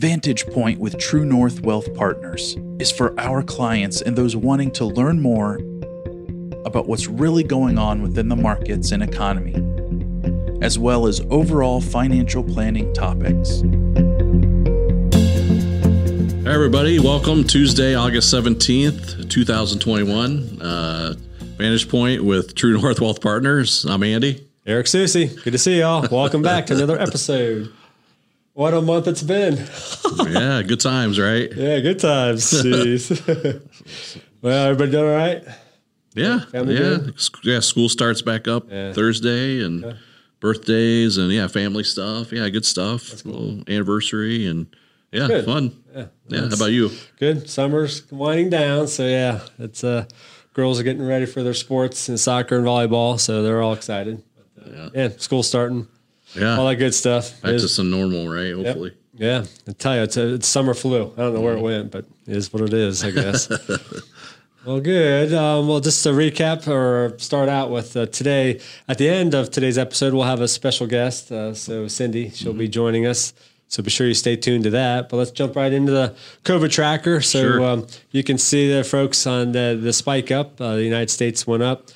Vantage Point with True North Wealth Partners is for our clients and those wanting to learn more about what's really going on within the markets and economy, as well as overall financial planning topics. Hey everybody, welcome Tuesday, August 17th, 2021. Uh, Vantage Point with True North Wealth Partners. I'm Andy. Eric Susie, good to see y'all. Welcome back to another episode. What a month it's been. yeah, good times, right? Yeah, good times. Jeez. well, everybody doing all right? Yeah, Family yeah, yeah. School starts back up Yeah. Thursday, and birthdays, and yeah, family stuff. Yeah, good stuff. Little anniversary, and yeah, Good. fun. Yeah. Yeah, how about you? Good. Summer's winding down, so yeah, it's uh girls are getting ready for their sports and soccer and volleyball, so they're all excited. But, uh, yeah. school starting, Yeah, all that good stuff. to Is- some normal, right? Hopefully. yeah, I tell you, it's, a, it's summer flew. I don't know where it went, but it is what it is, I guess. well, good. Um, well, just to recap or start out with uh, today, at the end of today's episode, we'll have a special guest. Uh, so, Cindy, she'll be joining us. So, be sure you stay tuned to that. But let's jump right into the COVID tracker. So, Sure. um, you can see the folks on the, the spike up. Uh, the United States went up.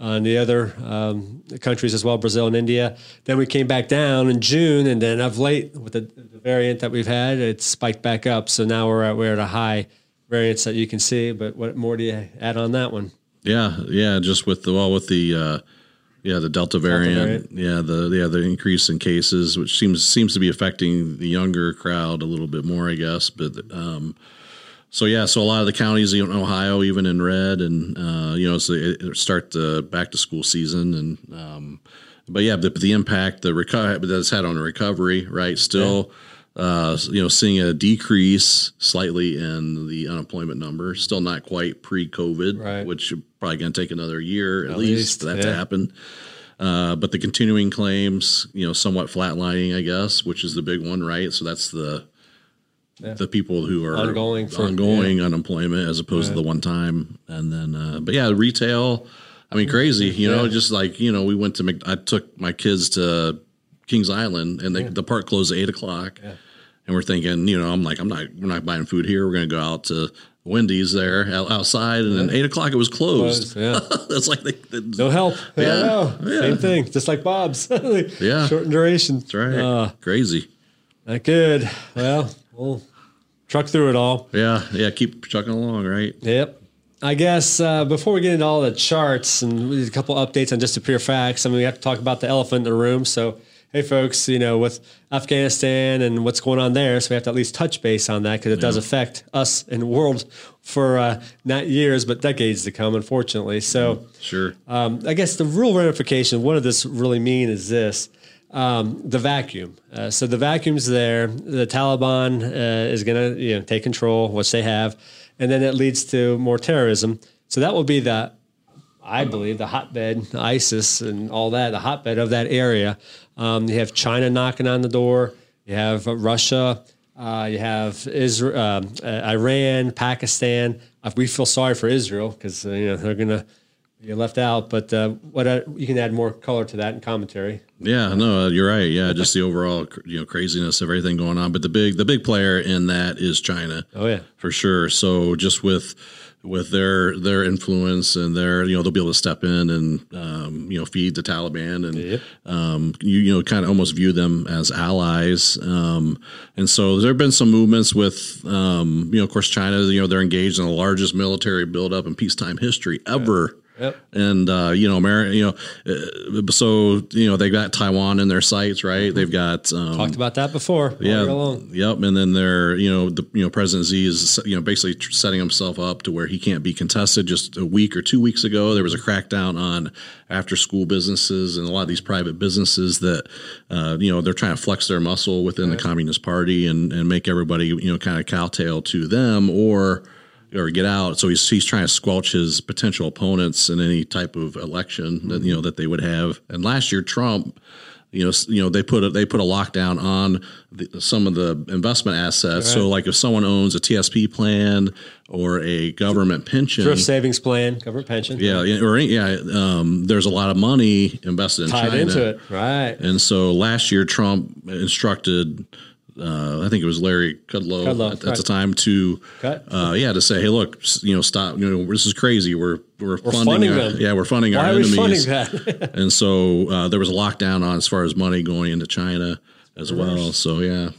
Uh, and the other um, countries as well, Brazil and India. Then we came back down in June, and then of late with the, the variant that we've had, it spiked back up. So now we're at we're at a high variance that you can see. But what more do you add on that one? Yeah, yeah, just with the well with the uh yeah, the Delta variant, variant. yeah, the yeah, the increase in cases which seems seems to be affecting the younger crowd a little bit more, I guess, but um so yeah, so a lot of the counties in Ohio even in red and uh you know, so it start the back to school season and um but yeah, the, the impact the recovery that it's had on the recovery, right? Still uh, you know, seeing a decrease slightly in the unemployment number, still not quite pre-COVID, Right. which probably going to take another year at, At least, least, for that to happen. Uh, but the continuing claims, you know, somewhat flatlining, I guess, which is the big one, right? So that's the Yeah. the people who are Ongoing for- ongoing unemployment as opposed to the one time, and then, uh, but yeah, retail. I mean, crazy, you know, just like you know, we went to Mc, I took my kids to Kings Island, and they, the park closed at eight o'clock. And we're thinking, you know, I'm like, I'm not, we're not buying food here. We're going to go out to Wendy's there outside, and then eight o'clock it was closed. Yeah. That's like they, they, No help. Yeah, Yeah, yeah. Same thing, just like Bob's. Yeah. short duration. that's right, Uh, crazy. not good. Well, we'll truck through it all. Yeah, yeah, keep trucking along, right? Yep. I guess uh, before we get into all the charts and a couple updates on just the pure facts, I mean, we have to talk about the elephant in the room. So, hey, folks, you know, with Afghanistan and what's going on there, so we have to at least touch base on that because it does affect us and the world for uh, not years, but decades to come, unfortunately. So, Sure. um, I guess the real ramification, what does this really mean is this um, the vacuum. Uh, so the vacuum's there. The Taliban uh, is going to you know, take control, which they have, and then it leads to more terrorism. So that will be the, I believe, the hotbed, ISIS and all that, the hotbed of that area. Um, you have China knocking on the door. You have uh, Russia. Uh, you have Israel, um, uh, Iran, Pakistan. Uh, we feel sorry for Israel because uh, you know they're going to you left out, but uh, what uh, you can add more color to that in commentary. Yeah, no, uh, you're right. Yeah, just the overall you know craziness of everything going on. But the big the big player in that is China. Oh yeah, for sure. So just with with their their influence and their you know they'll be able to step in and um, you know feed the Taliban and Yep. um, you you know kind of almost view them as allies. Um, and so there have been some movements with um, you know of course China you know they're engaged in the largest military buildup in peacetime history ever. Yep. And uh, you know, America, you know, uh, so you know they've got Taiwan in their sights, right? They've got um, talked about that before. yeah. Yep. And then they're, you know, the, you know, President Xi is, you know, basically tr- setting himself up to where he can't be contested. Just a week or two weeks ago, there was a crackdown on after school businesses and a lot of these private businesses that, uh, you know, they're trying to flex their muscle within the Communist Party and, and make everybody, you know, kind of cowtail to them or, or get out. So he's he's trying to squelch his potential opponents in any type of election that you know that they would have. And last year, Trump, you know, you know they put a, they put a lockdown on the, some of the investment assets. So like if someone owns a TSP plan or a government pension, Thrift savings plan, government pension. yeah, yeah, or any- yeah, um, there's a lot of money invested in tied China. into it. Right. And so last year, Trump instructed uh, I think it was Larry Kudlow, Kudlow, at, at the time to, uh, yeah, to say, hey, look, you know, stop, you know, this is crazy. We're we're, funding, funding our, yeah, we're funding Why our enemies, funding and so uh, there was a lockdown on as far as money going into China as well. So yeah,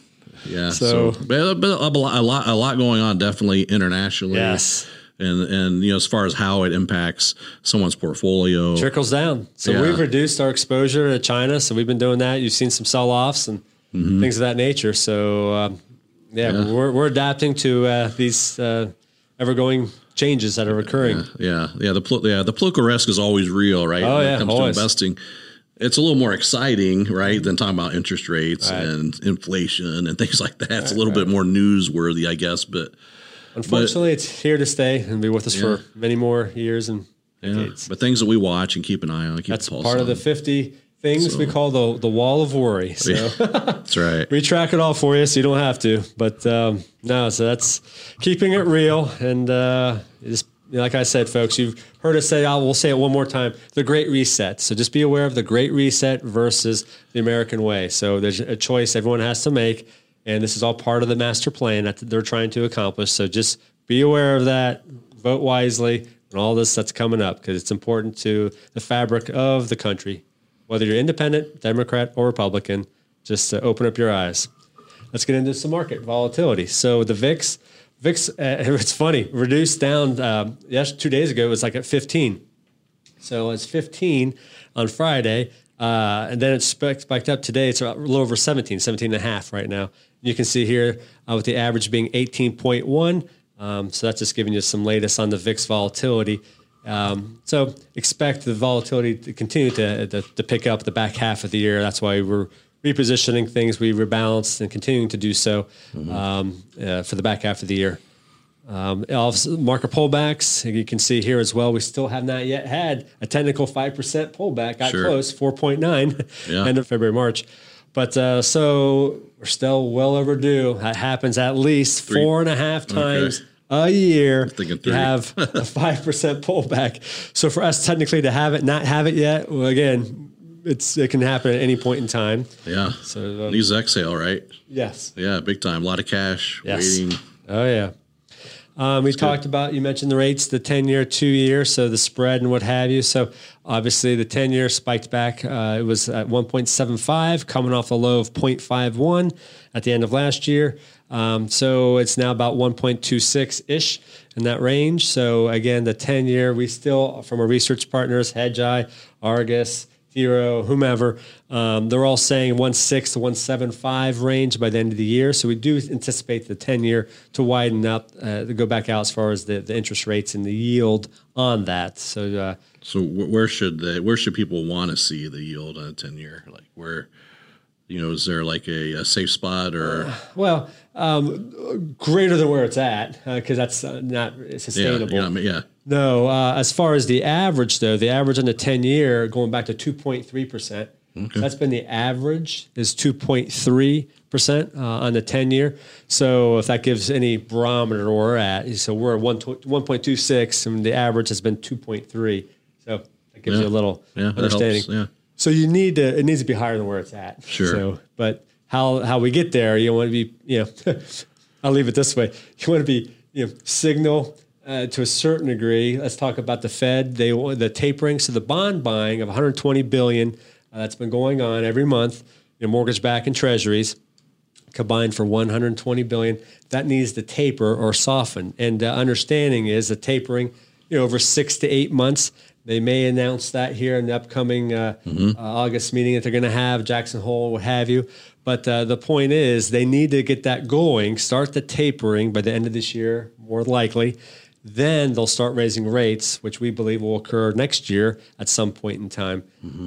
yeah. So, So- but, but a, lot, a lot, a lot going on definitely internationally. Yes. And and you know, as far as how it impacts someone's portfolio, trickles down. So Yeah. we've reduced our exposure to China. So we've been doing that. You've seen some sell offs and things of that nature. So um, yeah, Mm-hmm. Yeah. We're, we're adapting to uh, these uh, ever going changes that are occurring. Yeah, yeah. The pol- yeah the political risk is always real, right? Oh, when yeah, it comes always. to investing, it's a little more exciting, right, than talking about interest rates Right. and inflation and things like that. It's a little bit more newsworthy, I guess. But Unfortunately, it's here to stay and be with us Yeah. for many more years and yeah, decades. but things that we watch and keep an eye on. Keep That's part of on. the 50 things we call the, the wall of worry. So That's right. we track it all for you so you don't have to. But um, no, so that's keeping it real. And uh, just, like I said, folks, you've heard us say, oh, we'll say it one more time the great reset. So just be aware of the great reset versus the American way. So there's a choice everyone has to make. And this is all part of the master plan that they're trying to accomplish. So just be aware of that, vote wisely, and all this that's coming up because it's important to the fabric of the country. Whether you're independent, Democrat, or Republican, just uh, open up your eyes. Let's get into some market volatility. So the VIX, VIX, uh, it's funny, reduced down. Um, yes, two days ago it was like at 15. So it's 15 on Friday, uh, and then it spiked, spiked up today. It's a little over 17, 17 and a half right now. You can see here uh, with the average being 18.1. Um, so that's just giving you some latest on the VIX volatility. Um, so expect the volatility to continue to, to, to pick up the back half of the year. That's why we're repositioning things. We rebalanced and continuing to do so um, uh, for the back half of the year. Um, market pullbacks, you can see here as well. We still have not yet had a technical five percent pullback. Got Sure. close, four point nine, Yeah. end of February, March. But uh, so we're still well overdue. That happens at least four and a half times a year. to have a five percent pullback. So for us, technically, to have it, not have it yet, well, again, it's it can happen at any point in time. Yeah. So, um, These exhale, right? Yes. Yeah, big time. A lot of cash Yes. waiting. Oh yeah. Um, we talked about you mentioned the rates, the ten year, two year, so the spread and what have you. So obviously the ten year spiked back. Uh, it was at one point seven five, coming off a low of 0.51 at the end of last year. Um, so it's now about one point two six ish in that range. So again, the ten year, we still from our research partners, Hedgeye, Argus. Hero, whomever, um, they're all saying one six to one seven five range by the end of the year. So we do anticipate the ten year to widen up, uh, to go back out as far as the, the interest rates and the yield on that. So uh, So where should they? Where should people want to see the yield on a ten year? Like where, you know, is there like a, a safe spot or well, um, greater than where it's at because that's uh, not sustainable. I mean, yeah, No, uh, as far as the average though, the average on the ten year going back to two point three percent. That's been the average is two point three percent uh, on the ten year. So if that gives any barometer where we're at, so we're at one one point two six, and the average has been two point three. So that gives Yeah. you a little Yeah, understanding. helps, yeah. So you need to it needs to be higher than where it's at. Sure. So, but how how we get there, you want to be you know, I'll leave it this way. You want to be you know signal uh, to a certain degree. Let's talk about the Fed. They the tapering, so the bond buying of 120 billion uh, that's been going on every month. You know, mortgage back and treasuries combined for 120 billion. That needs to taper or soften. And the understanding is the tapering, you know, over six to eight months. They may announce that here in the upcoming uh, uh, August meeting that they're going to have Jackson Hole, what have you. But uh, the point is, they need to get that going. Start the tapering by the end of this year, more likely. Then they'll start raising rates, which we believe will occur next year at some point in time.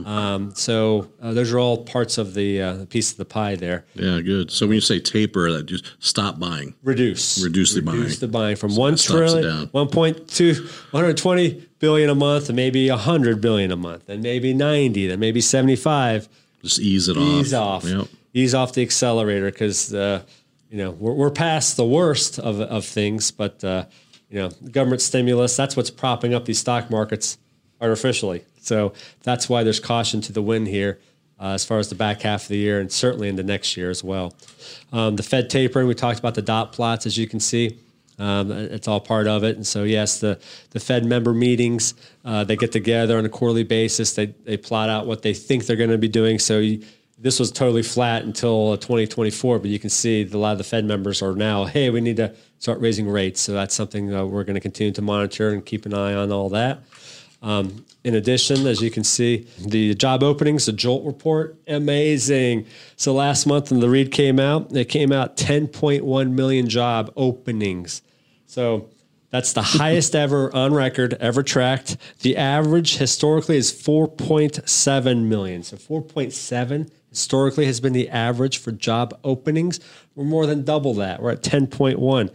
Um, so uh, those are all parts of the uh, piece of the pie there. yeah, good. So when you say taper, that just stop buying. Reduce. Reduce the Reduce buying. the buying from one that stops it trillion, down. 1.2, 120 billion a month, and maybe 100 billion a month, and maybe 90, then maybe 75. Just ease it Ease off. Ease off. Yep. Ease off the accelerator because, uh, you know, we're, we're past the worst of, of things, but, uh, you know, government stimulus, that's what's propping up these stock markets artificially. So that's why there's caution to the wind here. uh, as far as the back half of the year and certainly into next year as well. Um, the Fed tapering, we talked about the dot plots, as you can see. Um, it's all part of it. And so, yes, the, the Fed member meetings, uh, they get together on a quarterly basis. They, they plot out what they think they're going to be doing. So, you, this was totally flat until 2024, but you can see a lot of the Fed members are now, hey, we need to start raising rates. So, that's something uh, we're going to continue to monitor and keep an eye on all that. Um, in addition, as you can see, the job openings, the JOLT report, amazing. So last month when the read came out, it came out 10.1 million job openings. So that's the highest ever on record, ever tracked. The average historically is 4.7 million. So 4.7 historically has been the average for job openings. We're more than double that. We're at 10.1.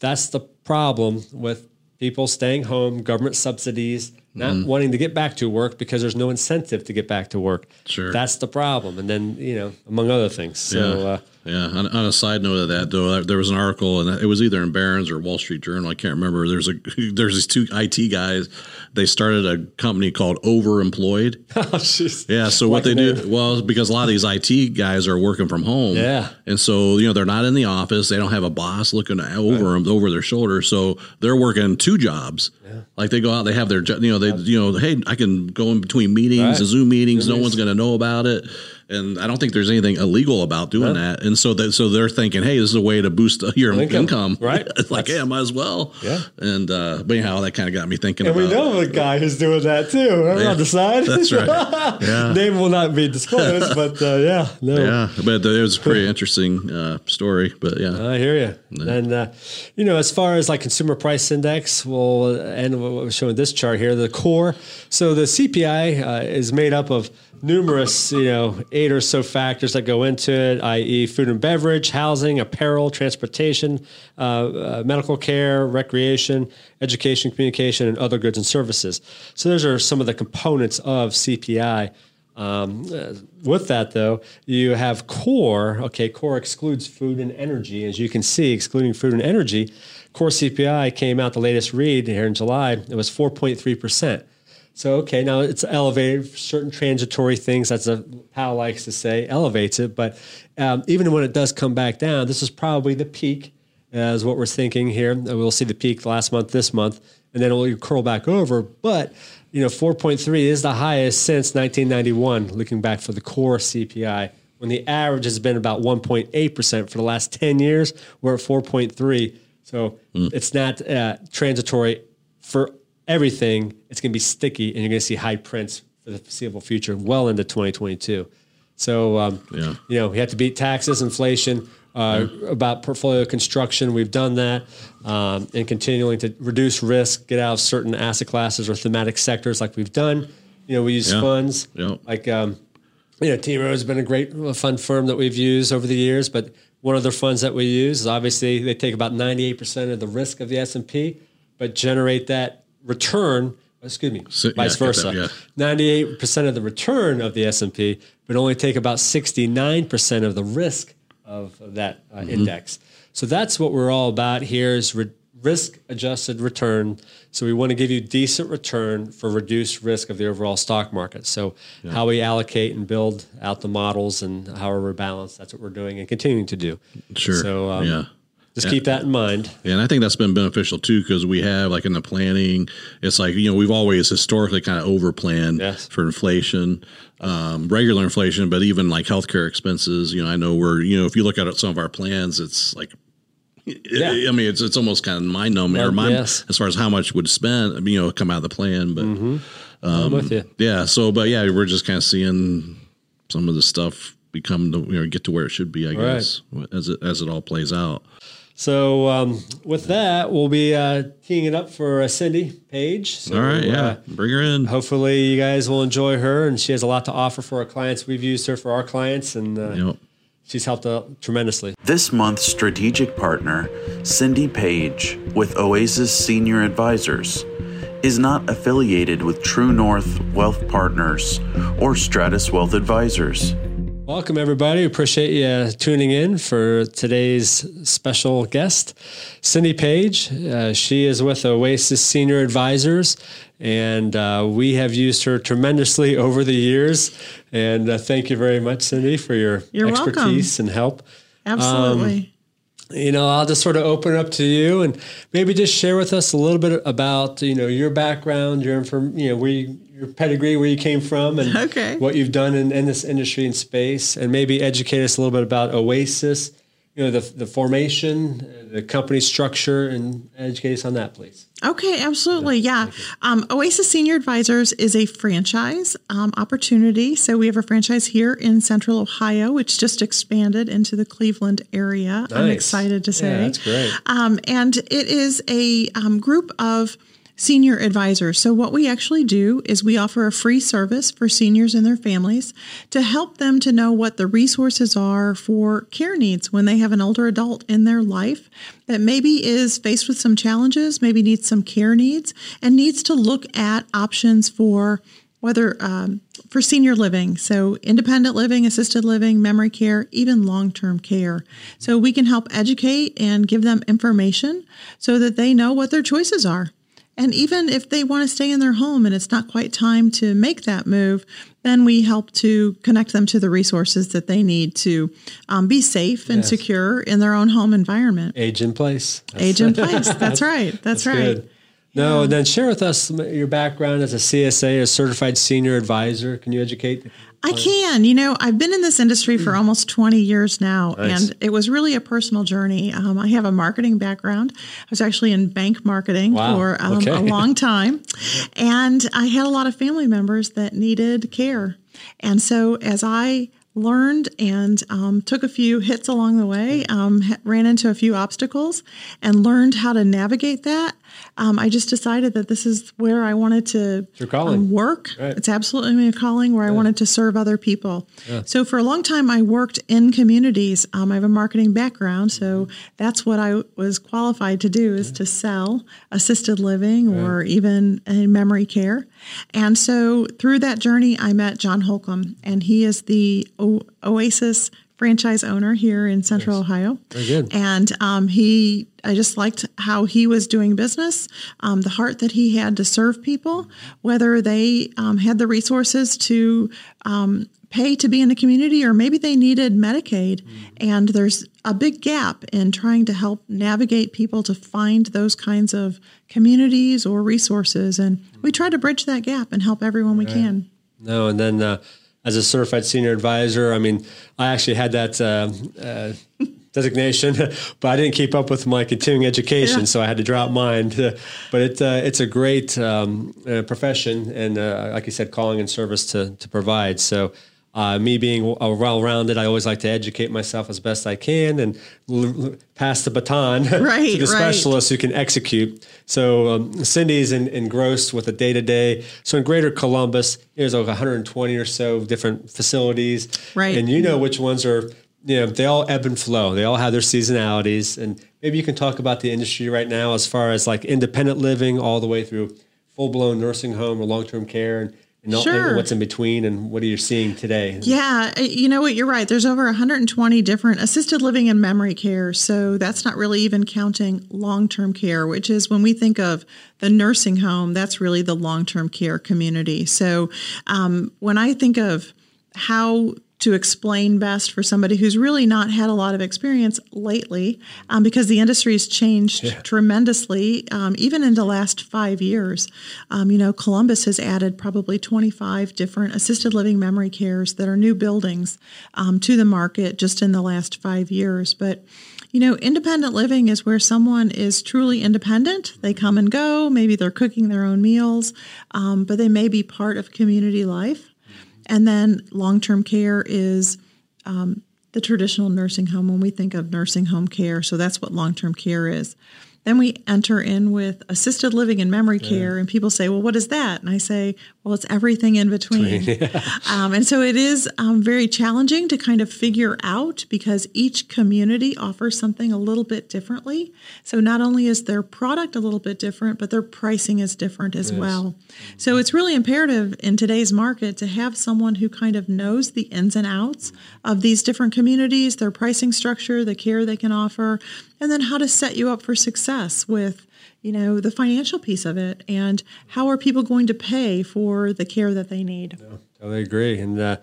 That's the problem with people staying home, government subsidies, not mm. wanting to get back to work because there's no incentive to get back to work. Sure. That's the problem. And then, you know, among other things. So, yeah. Uh, yeah. On, on, a side note of that, though, there was an article, and it was either in Barron's or Wall Street Journal. I can't remember. There's a there's these two IT guys. They started a company called Overemployed. oh. Yeah. So what they do, well, because a lot of these IT guys are working from home. Yeah. And so you know they're not in the office. They don't have a boss looking over right. them over their shoulder. So they're working two jobs. Yeah. Like they go out, they have their you know they you know hey I can go in between meetings right. and Zoom meetings. No one's going to know about it and I don't think there's anything illegal about doing that. And so that so they're thinking, hey, this is a way to boost your income, income. right? it's like, yeah, I might as well. Yeah. And uh, but anyhow, that kind of got me thinking. And about, we know a guy who's doing that too. Remember yeah, on the side? That's right. Yeah. Name will not be disclosed, but uh, yeah, no. Yeah, but it was a pretty interesting uh, story. But yeah, I hear you. Yeah. And uh, you know, as far as like consumer price index, we'll end what we're showing this chart here. The core. So the CPI uh, is made up of numerous, you know, eight or so factors that go into it, i.e., food and beverage, housing, apparel, transportation, uh, uh, medical care, recreation, education, communication, and other goods and services. So those are some of the components of CPI. Um, uh, with that, though, you have core. Okay, core excludes food and energy. As you can see, excluding food and energy, core CPI came out the latest read here in July. It was 4.3 percent. So okay, now it's elevated for certain transitory things. That's a Powell likes to say elevates it, but um, even when it does come back down, this is probably the peak, as what we're thinking here. We'll see the peak last month, this month, and then it'll curl back over. But you know, 4.3 is the highest since 1991. Looking back for the core CPI, when the average has been about 1.8 percent for the last 10 years, we're at 4.3. So mm. it's not uh, transitory for everything, it's going to be sticky, and you're going to see high prints for the foreseeable future, well into 2022. So, um, yeah. you know, we have to beat taxes, inflation. Uh, yeah. About portfolio construction, we've done that, um, and continuing to reduce risk, get out of certain asset classes or thematic sectors, like we've done. You know, we use yeah. funds yeah. like um, you know, T Rowe has been a great fund firm that we've used over the years. But one of the funds that we use is obviously they take about 98% of the risk of the S and P, but generate that return excuse me, so, vice yeah, versa. Ninety-eight yeah. percent of the return of the S and P, but only take about sixty-nine percent of the risk of, that uh, mm-hmm. index. So that's what we're all about here: is re- risk-adjusted return. So we want to give you decent return for reduced risk of the overall stock market. So yeah. how we allocate and build out the models and how we're balanced, that's what we're doing and continuing to do. Sure. So um, yeah just keep that in mind. And I think that's been beneficial too because we have like in the planning, it's like you know we've always historically kind of over planned yes. for inflation, um, regular inflation, but even like healthcare expenses. You know, I know we're you know if you look at some of our plans, it's like. Yeah. I mean, it's it's almost kind of mind numbing, or mind yes. as far as how much would spend, you know, come out of the plan. But mm-hmm. um, with you. yeah, so but yeah, we're just kind of seeing some of the stuff become the you know get to where it should be, I guess, right. as it as it all plays out. So um, with that, we'll be uh, teeing it up for uh, Cindy Page. So, All right, yeah, uh, bring her in. Hopefully, you guys will enjoy her, and she has a lot to offer for our clients. We've used her for our clients, and uh, yep. she's helped out tremendously. This month's strategic partner, Cindy Page, with Oasis Senior Advisors, is not affiliated with True North Wealth Partners or Stratus Wealth Advisors. Welcome, everybody. Appreciate you tuning in for today's special guest, Cindy Page. Uh, she is with Oasis Senior Advisors, and uh, we have used her tremendously over the years. And uh, thank you very much, Cindy, for your You're expertise welcome. and help. Absolutely. You know, I'll just sort of open it up to you and maybe just share with us a little bit about, you know, your background, your inform, you know, where you, your pedigree, where you came from and Okay. what you've done in, in this industry and space and maybe educate us a little bit about Oasis, you know, the, the formation, the company structure and educate us on that, please. Okay, absolutely. Yeah. Um, Oasis Senior Advisors is a franchise um, opportunity. So we have a franchise here in Central Ohio, which just expanded into the Cleveland area. I'm excited to say. Yeah, that's great. Um, and it is a um, group of senior advisors. So, what we actually do is we offer a free service for seniors and their families to help them to know what the resources are for care needs when they have an older adult in their life that maybe is faced with some challenges, maybe needs some care needs, and needs to look at options for whether um, for senior living, so independent living, assisted living, memory care, even long term care. So we can help educate and give them information so that they know what their choices are. And even if they want to stay in their home and it's not quite time to make that move, then we help to connect them to the resources that they need to um, be safe and Yes. secure in their own home environment. Age in place. Age in place. That's right. That's, right. Good. No, and then share with us your background as a CSA, a certified senior advisor. Can you educate? I can. You know, I've been in this industry for almost 20 years now, Nice. and it was really a personal journey. Um, I have a marketing background. I was actually in bank marketing Wow. for um, Okay. a long time, and I had a lot of family members that needed care. And so, as I learned and um, took a few hits along the way, um, ran into a few obstacles, and learned how to navigate that. Um, I just decided that this is where I wanted to um, work. Right. It's absolutely my calling where I wanted to serve other people. So for a long time, I worked in communities. Um, I have a marketing background, so that's what I was qualified to do is to sell assisted living or even a memory care. And so through that journey, I met John Holcomb, and he is the o- Oasis franchise owner here in Central Ohio. Very good. And um, he, I just liked how he was doing business, um, the heart that he had to serve people, whether they um, had the resources to um, pay to be in the community or maybe they needed Medicaid. And there's a big gap in trying to help navigate people to find those kinds of communities or resources. And we try to bridge that gap and help everyone we can. No, and then uh, as a certified senior advisor, I mean, I actually had that uh, uh, designation, but I didn't keep up with my continuing education, Yeah. so I had to drop mine. but it, uh, it's a great um, uh, profession, and uh, like you said, calling and service to to provide. So. Uh, me being a well-rounded, I always like to educate myself as best I can and l- l- pass the baton Right, to the right. specialist who can execute. So um, Cindy's in, engrossed with the day to day. So in Greater Columbus, there's like 120 or so different facilities, Right. And you know which ones are. You know, they all ebb and flow. They all have their seasonalities, and maybe you can talk about the industry right now as far as like independent living, all the way through full blown nursing home or long term care, and, and, Sure. and what's in between, and what are you seeing today? Yeah, uh, you know what? You're right. There's over 120 different assisted living and memory care. So that's not really even counting long term care, which is when we think of the nursing home, that's really the long term care community. So um, when I think of how to explain best for somebody who's really not had a lot of experience lately, um, because the industry has changed tremendously, um, even in the last five years. Um, you know, Columbus has added probably 25 different assisted living memory cares that are new buildings um, to the market just in the last five years. But you know, independent living is where someone is truly independent. They come and go. Maybe they're cooking their own meals, um, but they may be part of community life. And then long term care is um, the traditional nursing home when we think of nursing home care. So that's what long term care is. Then we enter in with assisted living and memory care, and people say, "Well, what is that?" And I say, "Well, it's everything in between." um, and so it is um, very challenging to kind of figure out because each community offers something a little bit differently. So not only is their product a little bit different, but their pricing is different as well. So it's really imperative in today's market to have someone who kind of knows the ins and outs of these different communities, their pricing structure, the care they can offer, and then how to set you up for success with you know the financial piece of it and how are people going to pay for the care that they need Totally agree. And, uh,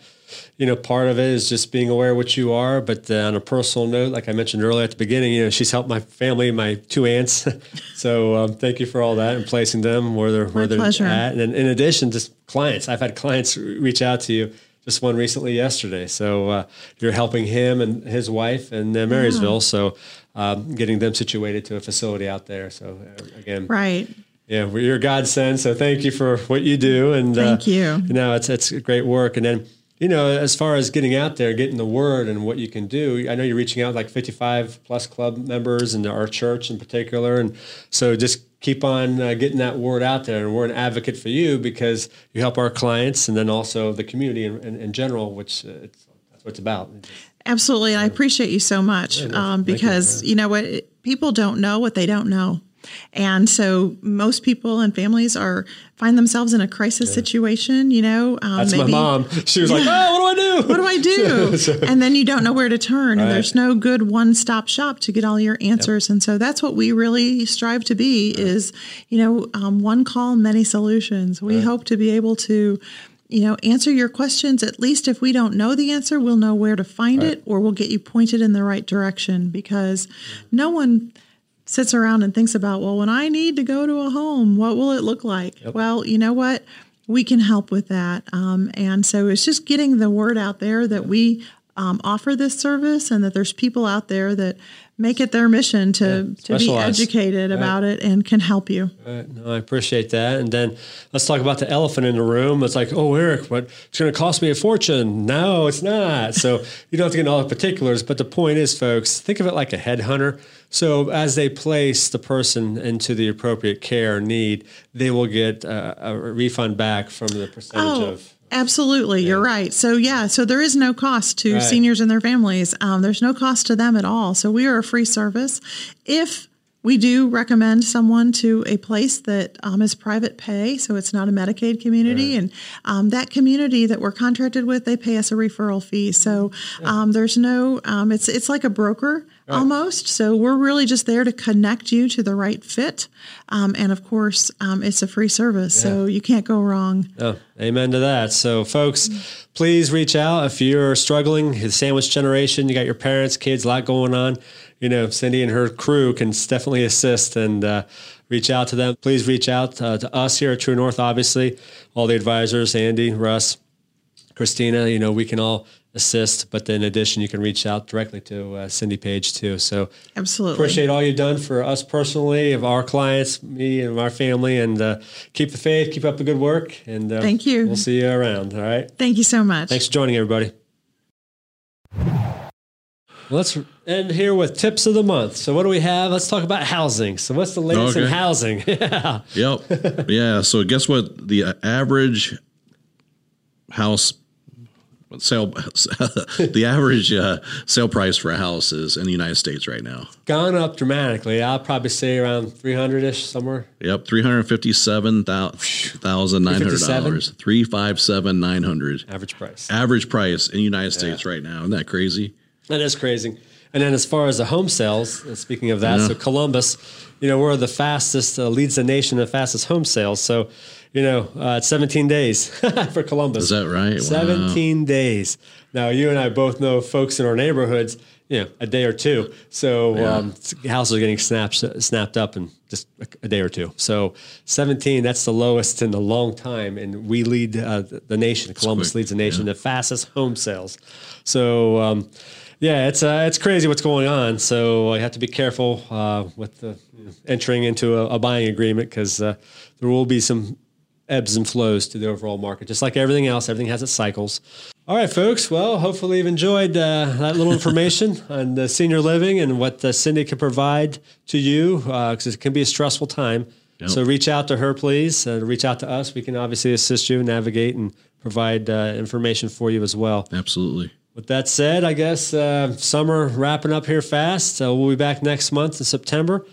you know, part of it is just being aware of what you are. But uh, on a personal note, like I mentioned earlier at the beginning, you know, she's helped my family, my two aunts. so um, thank you for all that and placing them where they're, where they're pleasure. at. And in addition, just clients. I've had clients reach out to you. Just one recently yesterday. So uh, you're helping him and his wife in uh, Marysville. So um, getting them situated to a facility out there. So uh, again, right yeah, well, you're a godsend. So thank you for what you do. And Thank uh, you. No, it's it's great work. And then you know, as far as getting out there, getting the word and what you can do, I know you're reaching out like 55 plus club members and our church in particular. And so just keep on uh, getting that word out there. And we're an advocate for you because you help our clients and then also the community in, in, in general, which uh, it's, that's what it's about. Absolutely, and I appreciate you so much um, because you, know what people don't know what they don't know, and so most people and families are find themselves in a crisis situation. You know, um, That's maybe, my mom. She was like, "Oh, what do I do? What do I do?" and then you don't know where to turn, and there's no good one-stop shop to get all your answers. And so that's what we really strive to be: is you know, um, one call, many solutions. We hope to be able to you know, answer your questions. At least if we don't know the answer, we'll know where to find it or we'll get you pointed in the right direction because no one sits around and thinks about, well, when I need to go to a home, what will it look like? Well, you know what? We can help with that. Um, and so it's just getting the word out there that we um, offer this service and that there's people out there that make it their mission to, to be educated about it and can help you. Right. No, I appreciate that. And then let's talk about the elephant in the room. It's like, oh, Eric, what it's going to cost me a fortune. No, it's not. So you don't have to get into all the particulars. But the point is, folks, think of it like a headhunter. So as they place the person into the appropriate care need, they will get uh, a refund back from the percentage Oh, of. Absolutely. You're right. So, yeah, so there is no cost to Right. seniors and their families. Um, there's no cost to them at all. So, we are a free service. If we do recommend someone to a place that um, is private pay, so it's not a Medicaid community, and um, that community that we're contracted with, they pay us a referral fee. So um, there's no, um, it's it's like a broker almost. So we're really just there to connect you to the right fit, um, and of course, um, it's a free service, so you can't go wrong. Oh, amen to that. So, folks, please reach out if you're struggling. The sandwich generation, you got your parents, kids, a lot going on. You know, Cindy and her crew can definitely assist and uh, reach out to them. Please reach out uh, to us here at True North, obviously, all the advisors, Andy, Russ, Christina, you know, we can all assist. But then in addition, you can reach out directly to uh, Cindy Page too. So, Absolutely. appreciate all you've done for us personally, of our clients, me and our family, and uh, keep the faith, keep up the good work, and uh, Thank you. We'll see you around. All right. Thank you so much. Thanks for joining, everybody. Let's end here with tips of the month. So, what do we have? Let's talk about housing. So, what's the latest in housing? yeah. Yep. yeah. So guess what? The uh, average house sale, the average uh, sale price for a house is in the United States right now. Gone up dramatically. I'll probably say around 300 ish somewhere. Yep, three hundred fifty-seven thousand nine hundred dollars. Three five seven nine hundred. Average price. Average price in the United States right now. Isn't that crazy? That is crazy. And then as far as the home sales, uh, speaking of that, so Columbus, you know, we're the fastest, uh, leads the nation in the fastest home sales. So, you know, uh, 17 days for Columbus. Is that right? Wow. 17 days. Now, you and I both know folks in our neighborhoods, you know, a day or two. So um, houses are getting snapped, snapped up in just a, a day or two. So 17, that's the lowest in a long time. And we lead uh, the nation. Columbus leads the nation, the fastest home sales. So, um, yeah, it's uh, it's crazy what's going on. So I have to be careful uh, with the, you know, entering into a, a buying agreement because uh, there will be some ebbs and flows to the overall market. Just like everything else, everything has its cycles. All right, folks. Well, hopefully you've enjoyed uh, that little information on the senior living and what uh, Cindy can provide to you because uh, it can be a stressful time. Yep. So reach out to her, please. Uh, reach out to us. We can obviously assist you, navigate, and provide uh, information for you as well. Absolutely. With that said, I guess uh, summer wrapping up here fast. So we'll be back next month in September.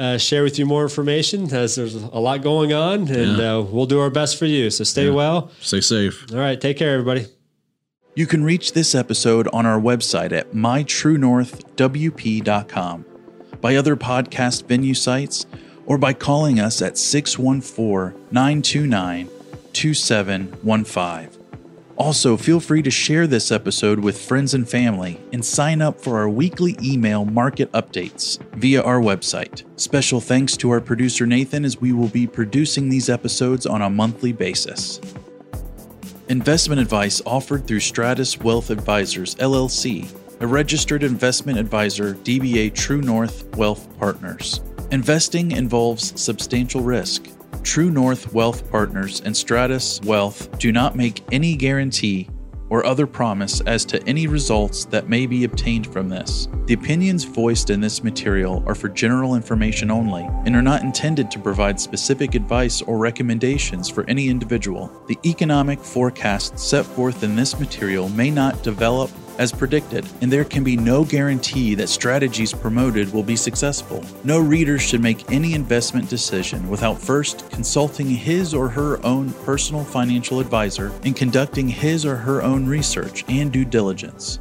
Uh, share with you more information as there's a lot going on, and yeah. uh, we'll do our best for you. So stay yeah. well. Stay safe. All right. Take care, everybody. You can reach this episode on our website at mytruenorthwp.com, by other podcast venue sites, or by calling us at 614 929 2715. Also, feel free to share this episode with friends and family and sign up for our weekly email market updates via our website. Special thanks to our producer Nathan as we will be producing these episodes on a monthly basis. Investment advice offered through Stratus Wealth Advisors, LLC, a registered investment advisor, DBA True North Wealth Partners. Investing involves substantial risk. True North Wealth Partners and Stratus Wealth do not make any guarantee or other promise as to any results that may be obtained from this. The opinions voiced in this material are for general information only and are not intended to provide specific advice or recommendations for any individual. The economic forecasts set forth in this material may not develop as predicted, and there can be no guarantee that strategies promoted will be successful. No reader should make any investment decision without first consulting his or her own personal financial advisor and conducting his or her own research and due diligence.